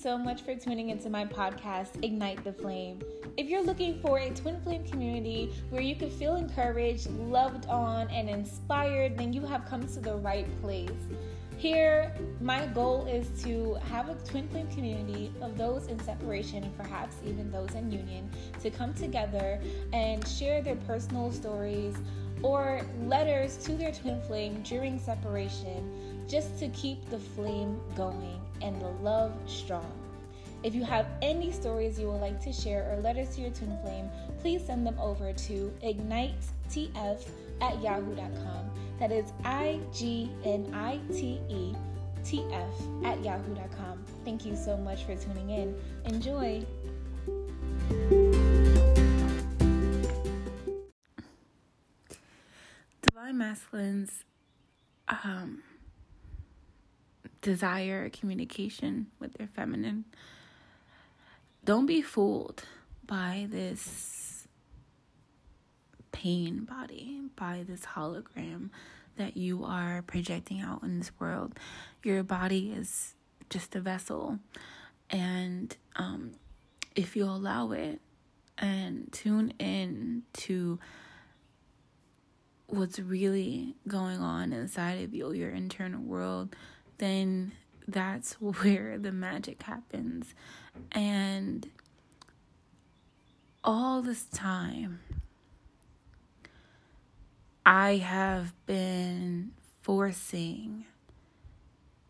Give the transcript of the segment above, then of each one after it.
so much for tuning into my podcast, Ignite the Flame. If you're looking for a twin flame community where you can feel encouraged, loved on, and inspired, then you have come to the right place. Here, my goal is to have a twin flame community of those in separation and perhaps even those in union to come together and share their personal stories or letters to their twin flame during separation just to keep the flame going and the love strong. If you have any stories you would like to share or letters to your twin flame, please send them over to ignitetf at yahoo.com. That is I G N I T E T F at yahoo.com. Thank you so much for tuning in. Enjoy. Divine masculines um, desire communication with their feminine. Don't be fooled by this pain body, by this hologram that you are projecting out in this world. Your body is just a vessel. And um, if you allow it and tune in to what's really going on inside of you, your internal world, then that's where the magic happens. And all this time, I have been forcing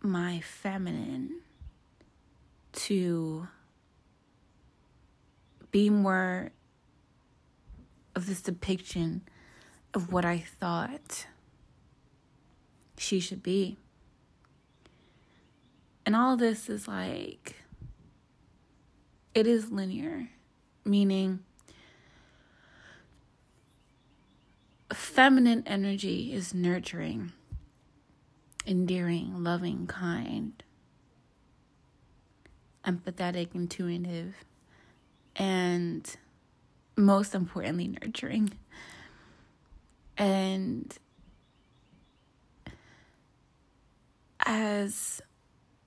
my feminine to be more of this depiction of what I thought she should be. And all this is like, it is linear, meaning feminine energy is nurturing, endearing, loving, kind, empathetic, intuitive, and most importantly, nurturing. And as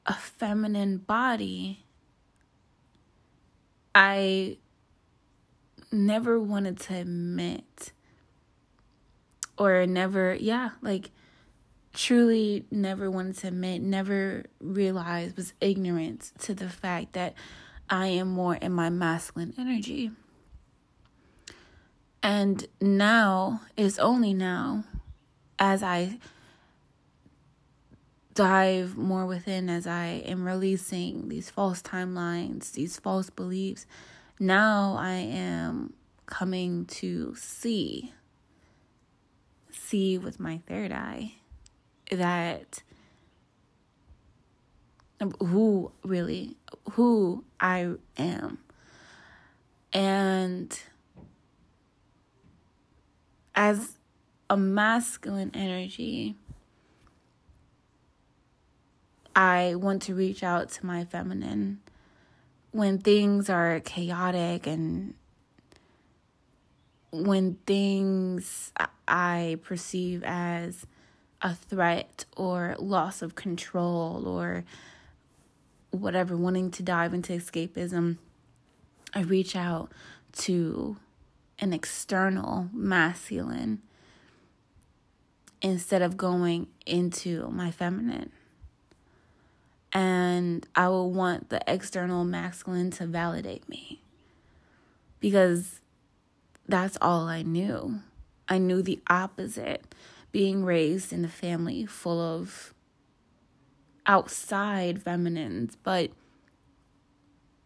a feminine body, I never wanted to admit or never, yeah, like truly never wanted to admit, never realized, was ignorant to the fact that I am more in my masculine energy. And now is only now as I dive more within, as I am releasing these false timelines, these false beliefs. Now I am coming to see see with my third eye that who really who I am and as a masculine energy I want to reach out to my feminine when things are chaotic and when things I perceive as a threat or loss of control or whatever, wanting to dive into escapism, I reach out to an external masculine instead of going into my feminine. And I will want the external masculine to validate me because that's all I knew. I knew the opposite, being raised in a family full of outside feminines, but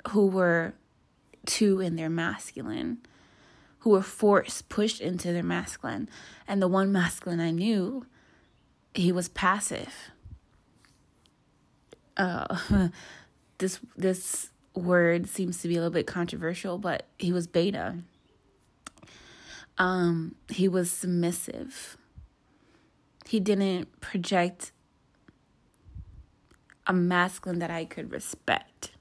who were too in their masculine, who were forced, pushed into their masculine. And the one masculine I knew, he was passive. Uh, this this word seems to be a little bit controversial, but he was beta. Um, he was submissive. He didn't project a masculine that I could respect.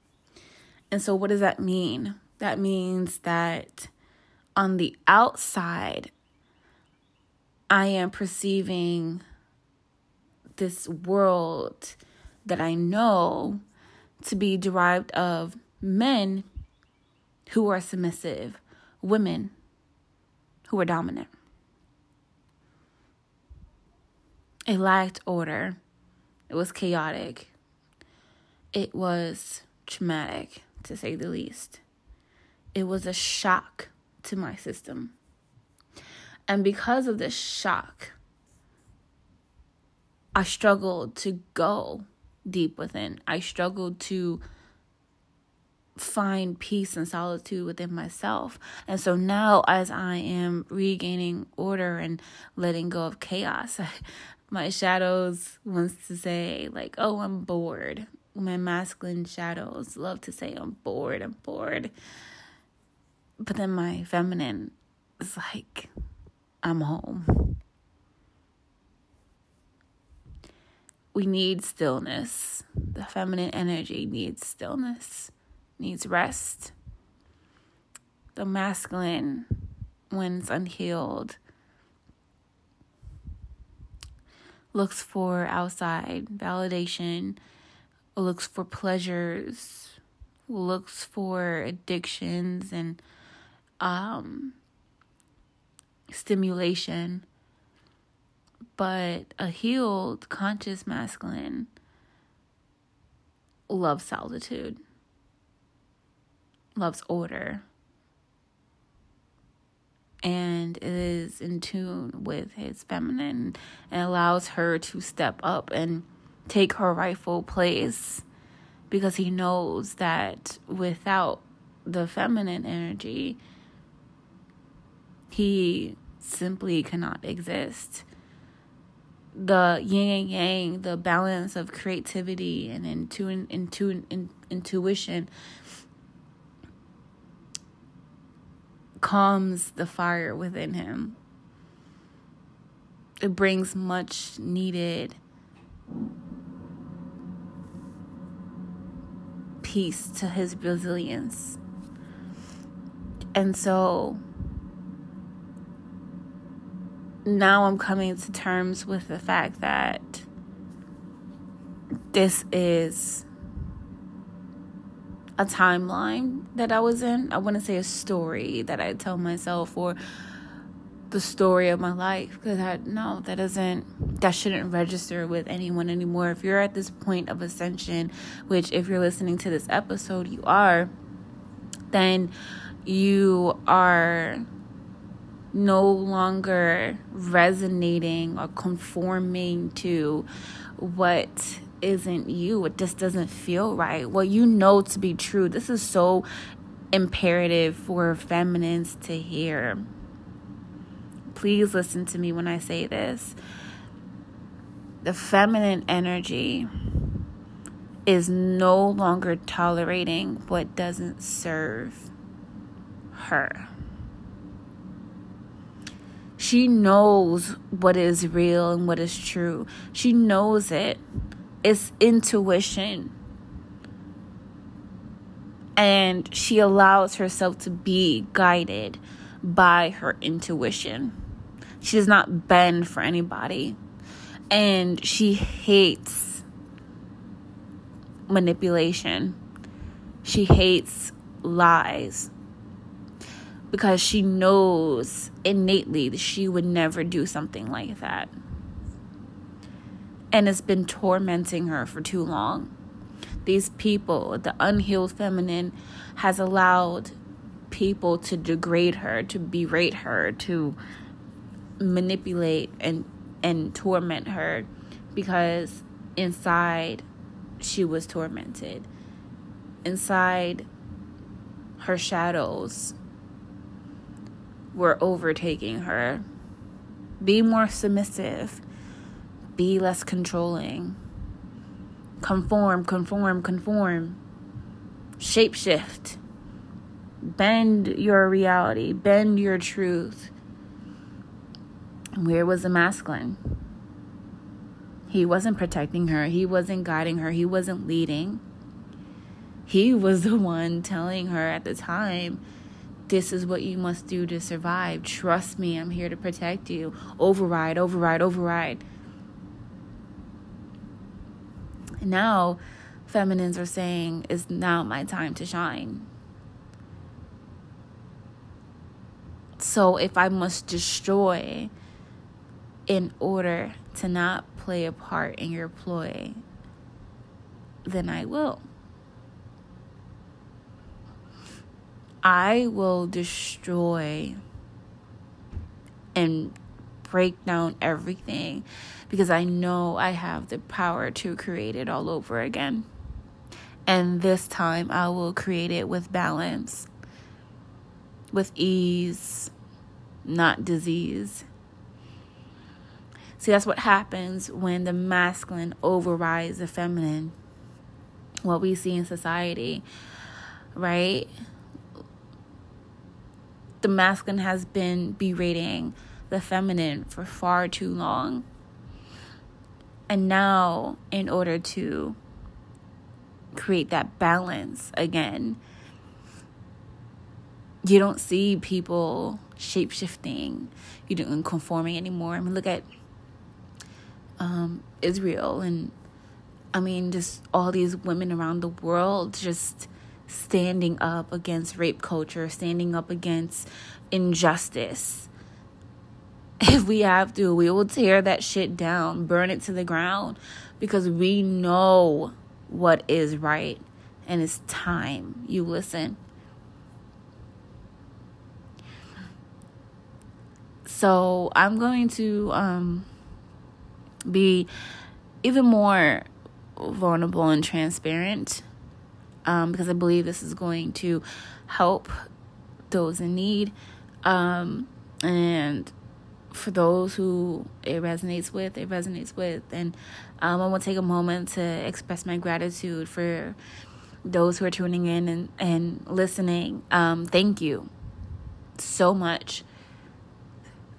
And so, what does that mean? That means that on the outside, I am perceiving this world that I know to be derived of men who are submissive, women who are dominant. It lacked order. It was chaotic. It was traumatic, to say the least. It was a shock to my system. And because of this shock, I struggled to go deep within. I struggled to find peace and solitude within myself. And so now, as I am regaining order and letting go of chaos, my shadows wants to say, like, oh, I'm bored. My masculine shadows love to say, I'm bored, I'm bored. But then my feminine is like, I'm home. We need stillness. The feminine energy needs stillness needs rest. The masculine, when it's unhealed, looks for outside validation, looks for pleasures, looks for addictions and um, stimulation. But a healed, conscious masculine loves solitude loves order and is in tune with his feminine and allows her to step up and take her rightful place because he knows that without the feminine energy he simply cannot exist the yin and yang the balance of creativity and intu- intu- in- intuition calms the fire within him. It brings much needed peace to his resilience. And so now I'm coming to terms with the fact that this is a timeline that I was in. I wouldn't say a story that I tell myself or the story of my life because I no that doesn't that shouldn't register with anyone anymore. If you're at this point of ascension, which if you're listening to this episode you are, then you are no longer resonating or conforming to what isn't you. It just doesn't feel right. What you know to be true. This is so imperative for feminines to hear. Please listen to me when I say this. The feminine energy is no longer tolerating what doesn't serve her. She knows what is real and what is true. She knows it it's intuition. And she allows herself to be guided by her intuition. She does not bend for anybody. And she hates manipulation. She hates lies because she knows innately that she would never do something like that and it's been tormenting her for too long. These people, the unhealed feminine, has allowed people to degrade her, to berate her, to manipulate and and torment her because inside she was tormented. Inside her shadows were overtaking her. Be more submissive be less controlling. Conform, conform, conform. Shapeshift. Bend your reality, bend your truth. Where was the masculine? He wasn't protecting her, he wasn't guiding her, he wasn't leading. He was the one telling her at the time, this is what you must do to survive. Trust me, I'm here to protect you. Override, override, override. now feminines are saying is now my time to shine. So if I must destroy in order to not play a part in your ploy, then I will. I will destroy and break down everything because I know I have the power to create it all over again. And this time I will create it with balance, with ease, not disease. See, that's what happens when the masculine overrides the feminine. What we see in society, right? The masculine has been berating the feminine for far too long. And now, in order to create that balance again, you don't see people shape shifting, you don't conforming anymore. I mean, look at um, Israel and I mean, just all these women around the world just standing up against rape culture, standing up against injustice. If we have to, we will tear that shit down, burn it to the ground because we know what is right and it's time you listen. So I'm going to um, be even more vulnerable and transparent um, because I believe this is going to help those in need. Um, and for those who it resonates with, it resonates with. And um, I want to take a moment to express my gratitude for those who are tuning in and, and listening. Um, thank you so much.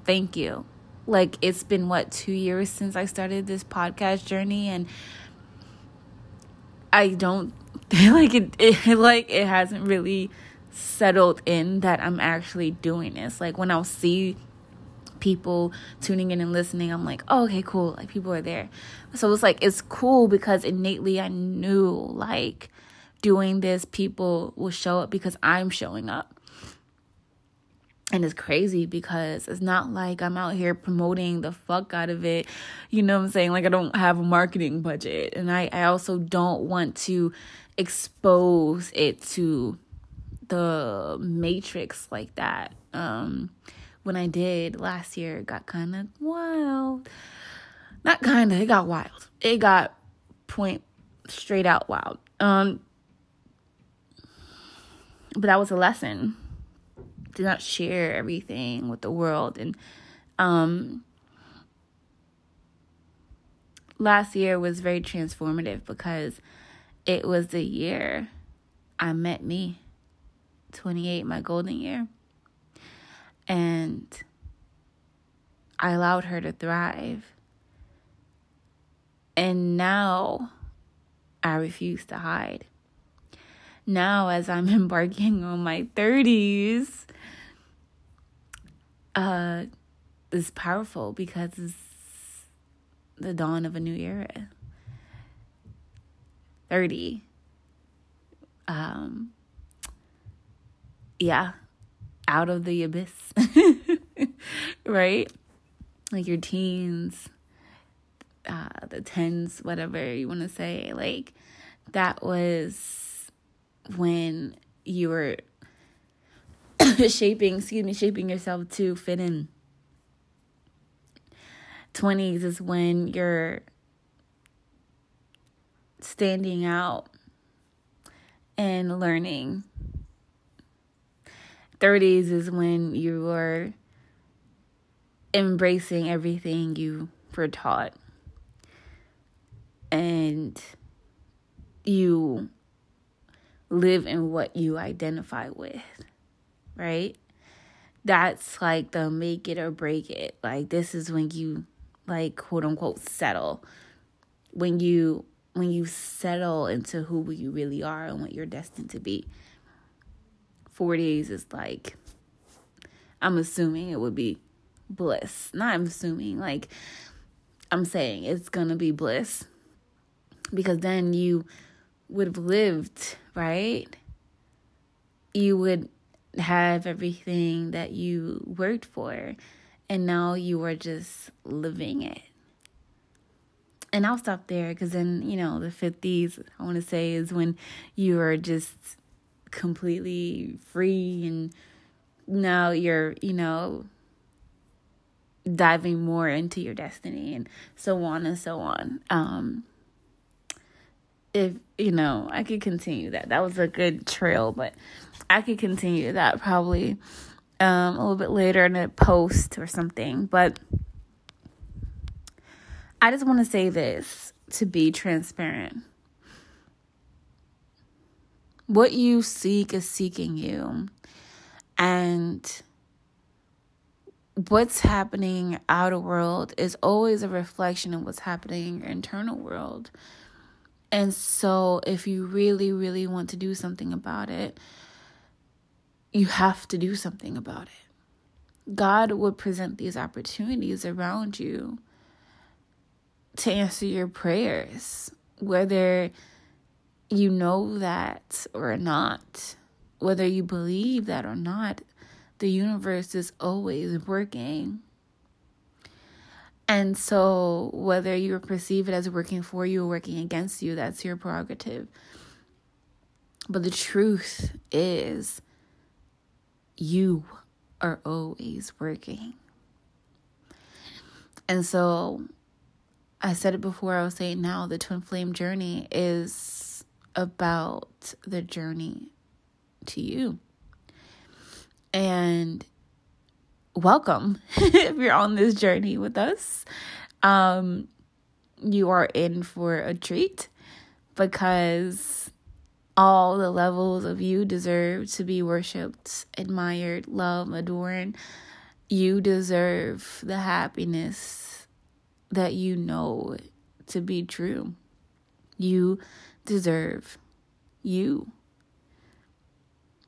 Thank you. Like, it's been what, two years since I started this podcast journey, and I don't like it, it like it hasn't really settled in that I'm actually doing this. Like when I'll see people tuning in and listening, I'm like, oh, okay, cool. Like people are there. So it's like, it's cool because innately I knew like doing this, people will show up because I'm showing up. And it's crazy because it's not like I'm out here promoting the fuck out of it. You know what I'm saying? Like I don't have a marketing budget. And I, I also don't want to expose it to the matrix like that. Um when I did last year, it got kind of wild. Not kind of, it got wild. It got point straight out wild. Um, but that was a lesson. Do not share everything with the world. And um, last year was very transformative because it was the year I met me. 28, my golden year. And I allowed her to thrive. And now I refuse to hide. Now, as I'm embarking on my 30s, uh, is powerful because it's the dawn of a new era. 30. Um, yeah, out of the abyss, right? Like your teens, uh, the tens, whatever you want to say. Like that was when you were shaping, excuse me, shaping yourself to fit in. 20s is when you're standing out and learning 30s is when you are embracing everything you were taught and you live in what you identify with, right? That's like the make it or break it. Like this is when you like quote unquote settle. When you when you settle into who you really are and what you're destined to be. 40s is like, I'm assuming it would be bliss. Not I'm assuming, like, I'm saying it's gonna be bliss. Because then you would have lived, right? You would have everything that you worked for, and now you are just living it. And I'll stop there because then, you know, the 50s, I want to say, is when you are just completely free and now you're, you know, diving more into your destiny and so on and so on. Um, if you know, I could continue that. That was a good trail, but I could continue that probably um, a little bit later in a post or something. But I just want to say this to be transparent. What you seek is seeking you. And what's happening outer world is always a reflection of what's happening in your internal world. And so if you really, really want to do something about it, you have to do something about it. God would present these opportunities around you to answer your prayers, whether you know that or not, whether you believe that or not, the universe is always working. And so, whether you perceive it as working for you or working against you, that's your prerogative. But the truth is, you are always working. And so, I said it before, I'll say it now the twin flame journey is about the journey to you. And welcome if you're on this journey with us. Um, you are in for a treat because all the levels of you deserve to be worshiped, admired, loved, adored. You deserve the happiness that you know to be true. You deserve you.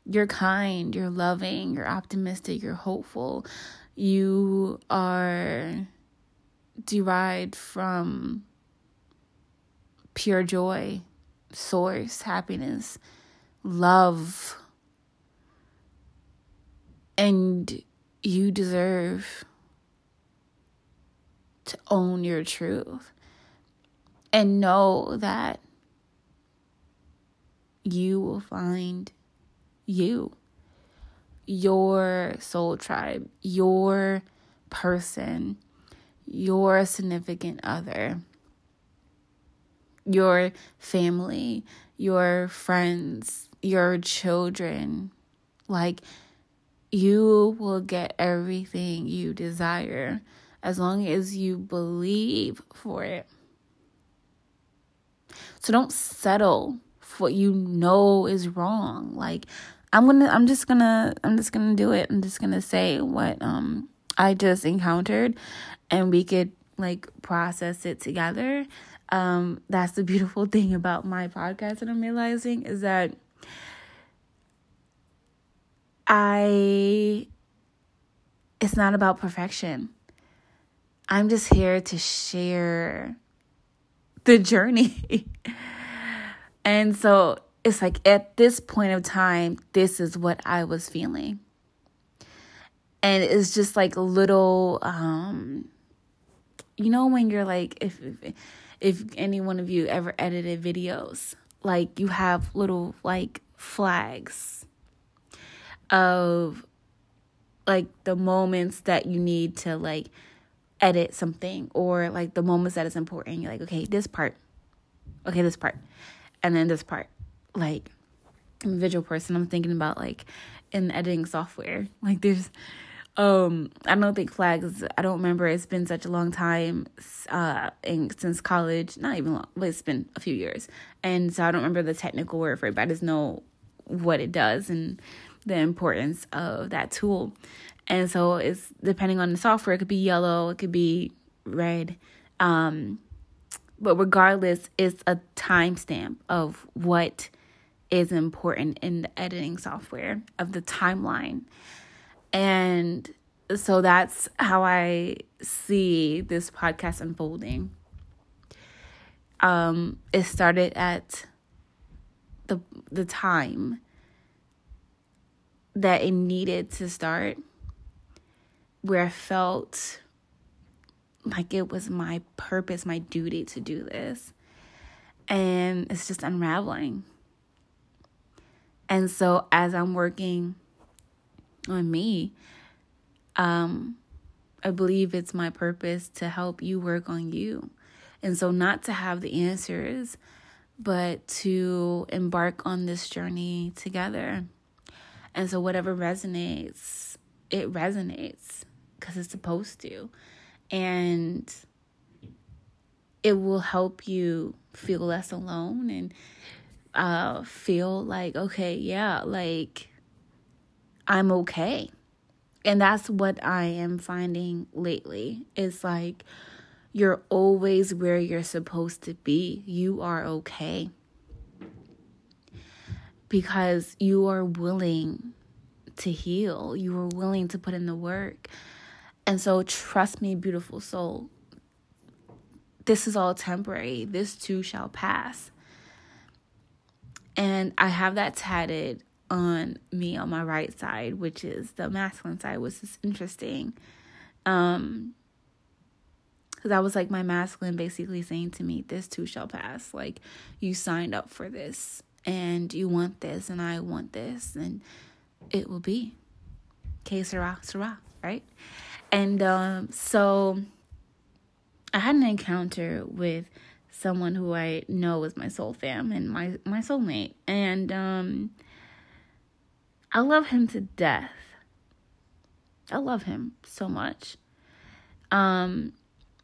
You're kind, you're loving, you're optimistic, you're hopeful. You are derived from pure joy, source, happiness, love. And you deserve to own your truth and know that you will find you, your soul tribe, your person, your significant other, your family, your friends, your children. Like, you will get everything you desire as long as you believe for it. So don't settle for what you know is wrong. Like I'm going to I'm just going to I'm just going to do it. I'm just going to say what um I just encountered and we could like process it together. Um that's the beautiful thing about my podcast that I'm realizing is that I it's not about perfection. I'm just here to share the journey. and so it's like at this point of time, this is what I was feeling. And it's just like little um you know when you're like if if, if any one of you ever edited videos, like you have little like flags of like the moments that you need to like edit something or like the moments that is important. You're like, okay, this part, okay, this part, and then this part. Like, I'm a visual person. I'm thinking about like in editing software. Like, there's, um, I don't think flags. I don't remember. It's been such a long time, uh, in, since college. Not even long, but it's been a few years, and so I don't remember the technical word for it. But I just know what it does and the importance of that tool. And so it's depending on the software, it could be yellow, it could be red. Um, but regardless, it's a timestamp of what is important in the editing software of the timeline. And so that's how I see this podcast unfolding. Um, it started at the the time that it needed to start where I felt like it was my purpose, my duty to do this. And it's just unraveling. And so as I'm working on me, um, I believe it's my purpose to help you work on you. And so not to have the answers, but to embark on this journey together. And so whatever resonates, it resonates because it's supposed to. And it will help you feel less alone and uh, feel like, okay, yeah, like I'm okay. And that's what I am finding lately. It's like you're always where you're supposed to be. You are okay. Because you are willing to heal, you are willing to put in the work. And so, trust me, beautiful soul, this is all temporary. This too shall pass. And I have that tatted on me on my right side, which is the masculine side, which is interesting. Um, because that was like my masculine basically saying to me, This too shall pass. Like, you signed up for this, and you want this, and I want this, and it will be. Que sera, sera, right? And um, so I had an encounter with someone who I know is my soul fam and my my soulmate, and um, I love him to death. I love him so much. Um,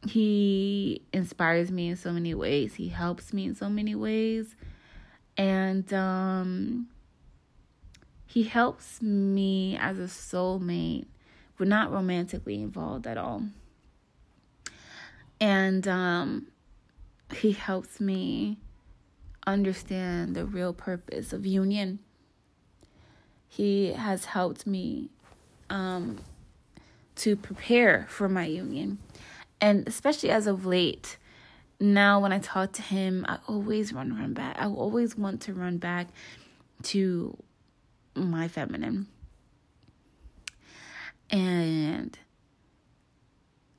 he inspires me in so many ways. He helps me in so many ways, and um, he helps me as a soulmate we're not romantically involved at all. And um, he helps me understand the real purpose of union. He has helped me um, to prepare for my union. And especially as of late, now when I talk to him, I always run run back. I always want to run back to my feminine. And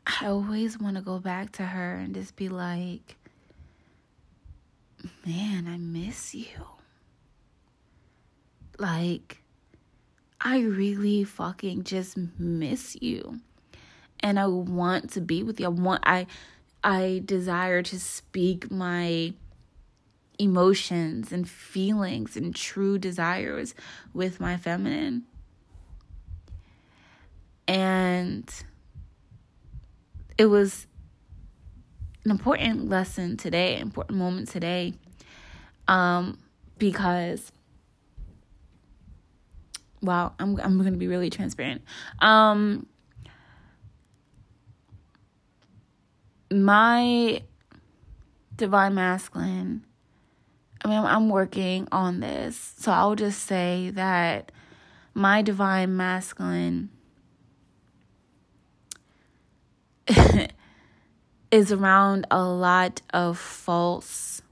I always want to go back to her and just be like, man, I miss you. Like, I really fucking just miss you. And I want to be with you. I want I I desire to speak my emotions and feelings and true desires with my feminine. And it was an important lesson today, important moment today, um, because wow, I'm I'm gonna be really transparent. Um, my divine masculine. I mean, I'm working on this, so I'll just say that my divine masculine is around a lot of false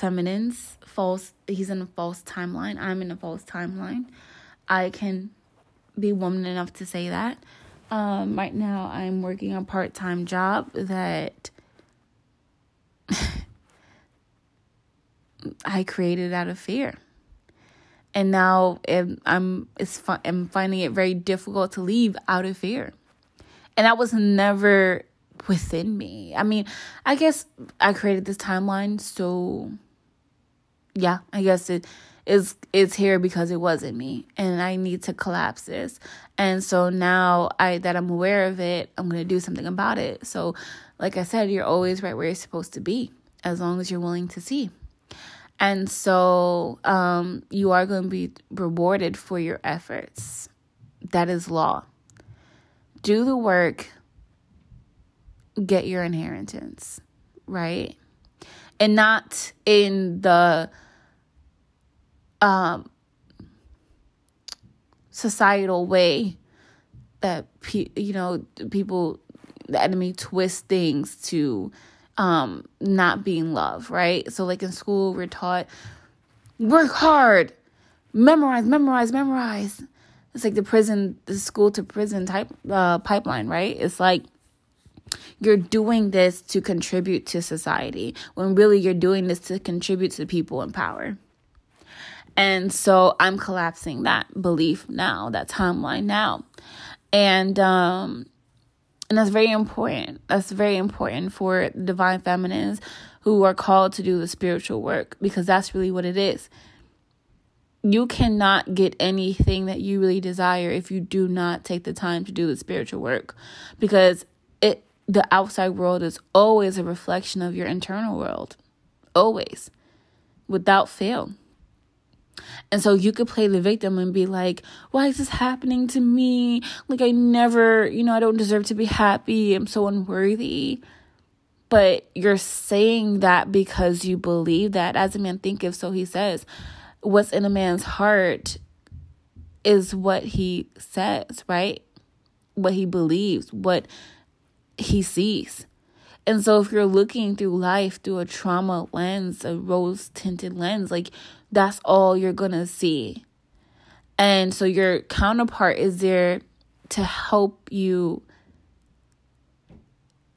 feminines, false he's in a false timeline. I'm in a false timeline. I can be woman enough to say that. Um, right now I'm working a part-time job that I created out of fear. And now I'm it's I'm finding it very difficult to leave out of fear. And that was never within me. I mean, I guess I created this timeline, so yeah, I guess it is it's here because it wasn't me and I need to collapse this. And so now I that I'm aware of it, I'm going to do something about it. So like I said, you're always right where you're supposed to be as long as you're willing to see. And so um, you are going to be rewarded for your efforts. That is law do the work, get your inheritance, right? And not in the um, societal way that pe- you know people the enemy twist things to um not being love right? So like in school we're taught work hard, memorize, memorize, memorize. It's like the prison, the school to prison type uh, pipeline, right? It's like you're doing this to contribute to society when really you're doing this to contribute to people in power. And so I'm collapsing that belief now, that timeline now. And um and that's very important. That's very important for divine feminines who are called to do the spiritual work because that's really what it is. You cannot get anything that you really desire if you do not take the time to do the spiritual work because it the outside world is always a reflection of your internal world. Always. Without fail. And so you could play the victim and be like, why is this happening to me? Like, I never, you know, I don't deserve to be happy. I'm so unworthy. But you're saying that because you believe that. As a man thinketh, so he says. What's in a man's heart is what he says, right? What he believes, what he sees. And so if you're looking through life through a trauma lens, a rose tinted lens, like that's all you're going to see. And so your counterpart is there to help you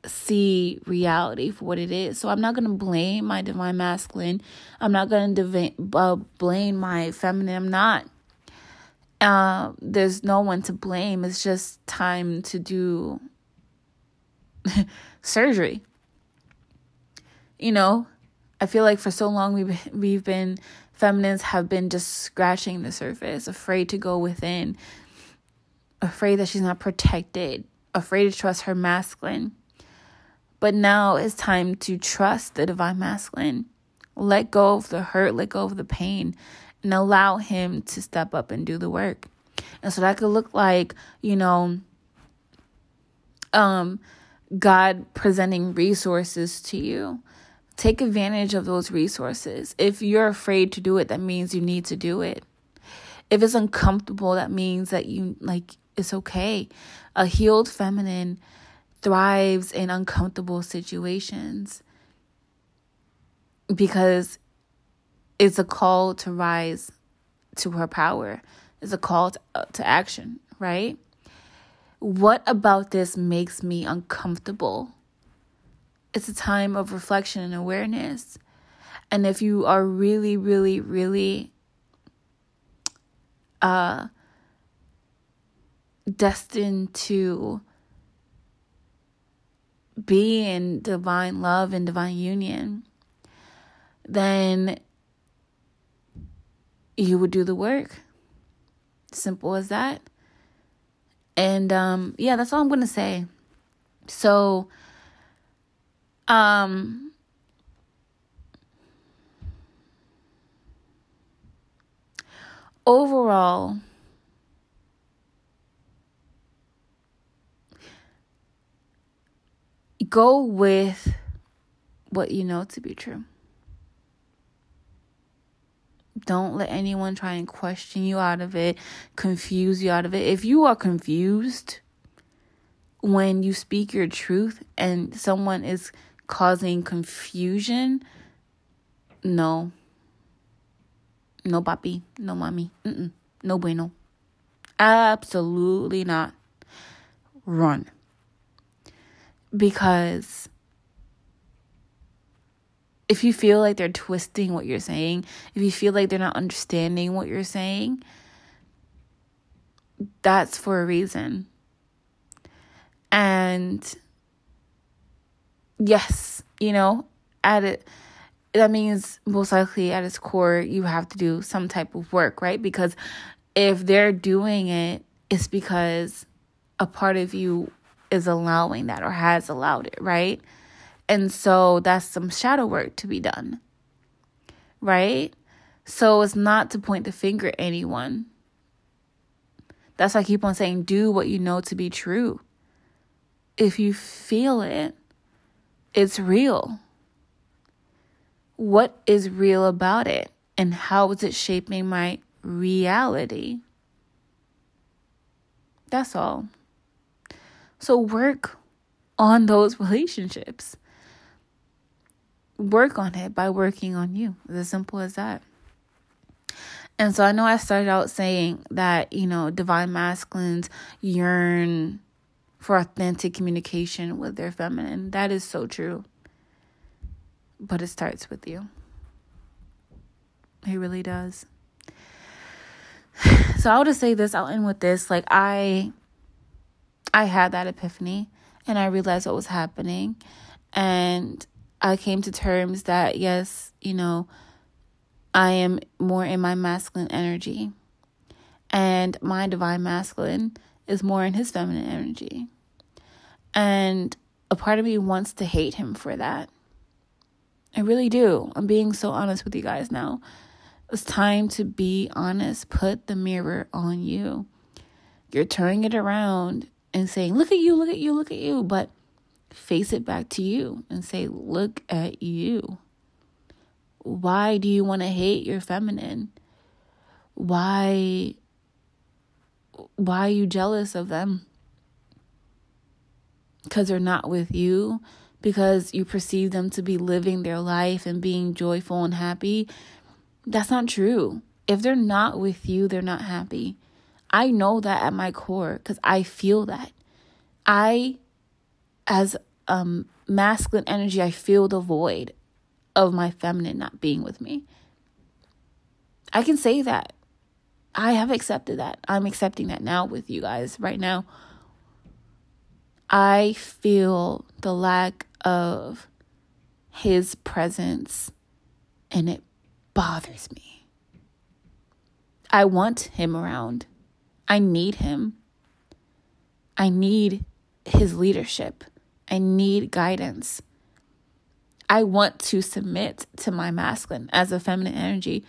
see reality for what it is. So I'm not going to blame my divine masculine. I'm not going to div- uh, blame my feminine. I'm not. Uh, there's no one to blame. It's just time to do surgery. You know, I feel like for so long we've we've been feminines have been just scratching the surface, afraid to go within, afraid that she's not protected, afraid to trust her masculine. But now it's time to trust the divine masculine. Let go of the hurt, let go of the pain, and allow him to step up and do the work. And so that could look like, you know, um, God presenting resources to you. Take advantage of those resources. If you're afraid to do it, that means you need to do it. If it's uncomfortable, that means that you like it's okay. A healed feminine thrives in uncomfortable situations because it's a call to rise to her power. It's a call to, uh, to action, right? What about this makes me uncomfortable? It's a time of reflection and awareness. And if you are really, really, really uh, destined to be in divine love and divine union, then you would do the work. Simple as that. And um yeah, that's all I'm going to say. So um overall go with what you know to be true. Don't let anyone try and question you out of it, confuse you out of it. If you are confused when you speak your truth and someone is causing confusion, no. No, papi. No, mommy. Mm-mm. No bueno. Absolutely not. Run. Because if you feel like they're twisting what you're saying, if you feel like they're not understanding what you're saying, that's for a reason. And yes, you know, at it that means most likely at its core you have to do some type of work, right? Because if they're doing it, it's because a part of you is allowing that or has allowed it, right? And so that's some shadow work to be done. Right? So it's not to point the finger at anyone. That's why I keep on saying do what you know to be true. If you feel it, it's real. What is real about it? And how is it shaping my reality? That's all. So work on those relationships work on it by working on you. It's as simple as that. And so I know I started out saying that, you know, divine masculines yearn for authentic communication with their feminine. That is so true. But it starts with you. It really does. So I'll just say this, I'll end with this. Like I I had that epiphany and I realized what was happening and I came to terms that yes, you know, I am more in my masculine energy. And my divine masculine is more in his feminine energy. And a part of me wants to hate him for that. I really do. I'm being so honest with you guys now. It's time to be honest. Put the mirror on you. You're turning it around and saying, Look at you, look at you, look at you. But face it back to you and say, Look at you. Why do you want to hate your feminine? Why why are you jealous of them? Because they're not with you, because you perceive them to be living their life and being joyful and happy. That's not true. If they're not with you, they're not happy. I know that at my core because I feel that. I, as um, masculine energy, I feel the void of my feminine not being with me. I can say that. I have accepted that. I'm accepting that now with you guys right now. I feel the lack of his presence and it bothers me. I want him around. I need him. I need his leadership. I need guidance. I want to submit to my masculine as a feminine energy.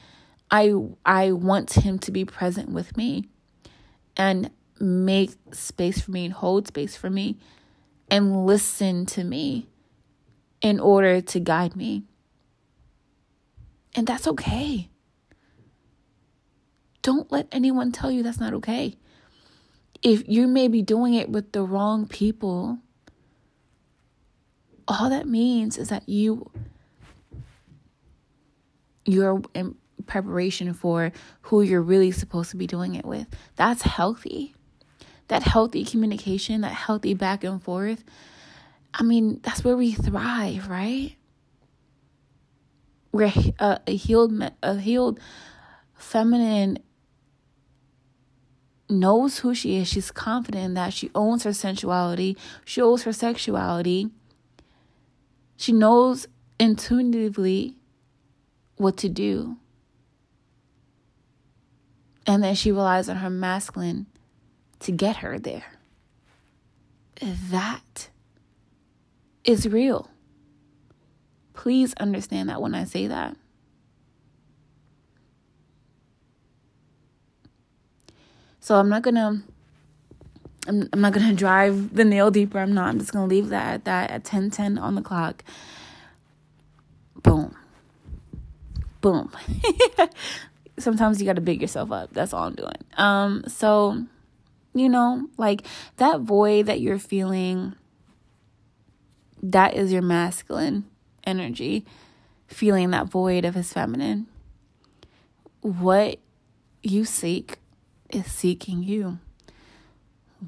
I I want him to be present with me and make space for me and hold space for me and listen to me in order to guide me. And that's okay. Don't let anyone tell you that's not okay. If you may be doing it with the wrong people, all that means is that you you're preparation for who you're really supposed to be doing it with. That's healthy. That healthy communication, that healthy back and forth. I mean, that's where we thrive, right? Where a, a healed a healed feminine knows who she is. She's confident that she owns her sensuality, she owns her sexuality she knows intuitively what to do. And then she relies on her masculine to get her there. That is real. Please understand that when I say that. So I'm not to I'm, I'm not to drive the nail deeper. I'm not. I'm just to leave that at that at 10 10 on the clock. Boom. Boom. Sometimes you got to big yourself up. That's all I'm doing. Um, so, you know, like that void that you're feeling, that is your masculine energy, feeling that void of his feminine. What you seek is seeking you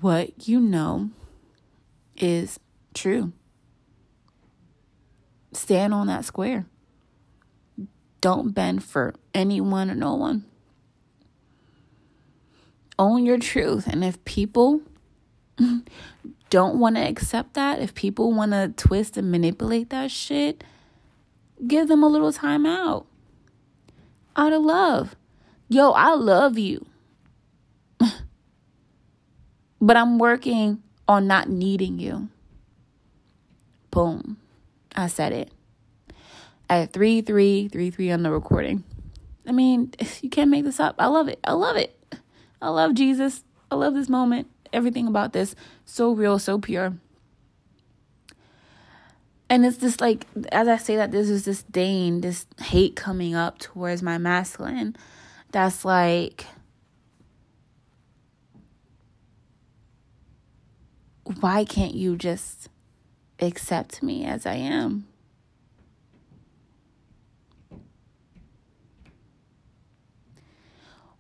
what you know is true. Stand on that square. Don't bend for anyone or no one. Own your truth. And if people don't want to accept that, if people want to twist and manipulate that shit, give them a little time out. Out of love. Yo, I love you. But I'm working on not needing you. Boom. I said it. At 3333 on the recording. I mean, you can't make this up. I love it. I love it. I love Jesus. I love this moment. Everything about this. So real, so pure. And it's just like, as I say that, there's this disdain, this hate coming up towards my masculine. That's like, why can't you just accept me as I am?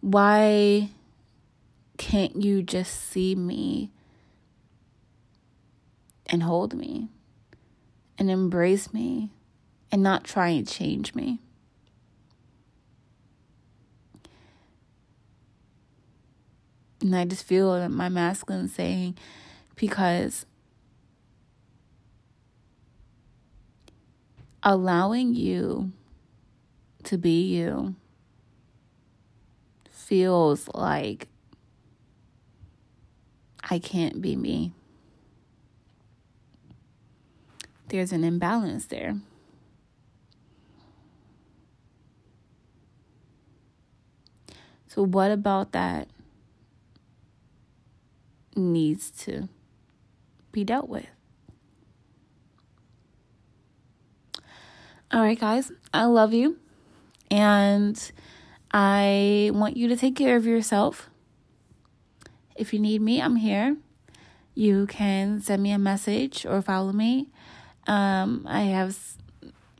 Why can't you just see me and hold me and embrace me and not try and change me? And I just feel my masculine saying, because allowing you to be you feels like I can't be me. There's an imbalance there. So, what about that needs to be dealt with? All right, guys, I love you. And I want you to take care of yourself. If you need me, I'm here. You can send me a message or follow me. Um, I have,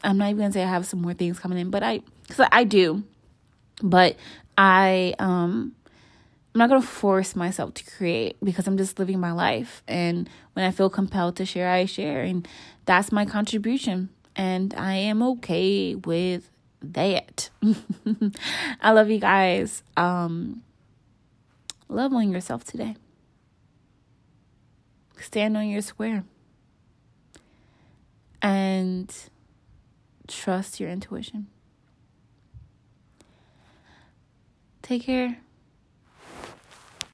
I'm not even gonna say I have some more things coming in, but I, cause I do, but I, um, I'm not gonna force myself to create because I'm just living my life. And when I feel compelled to share, I share, and that's my contribution. And I am okay with that. I love you guys. Um, love on yourself today. Stand on your square. And trust your intuition. Take care.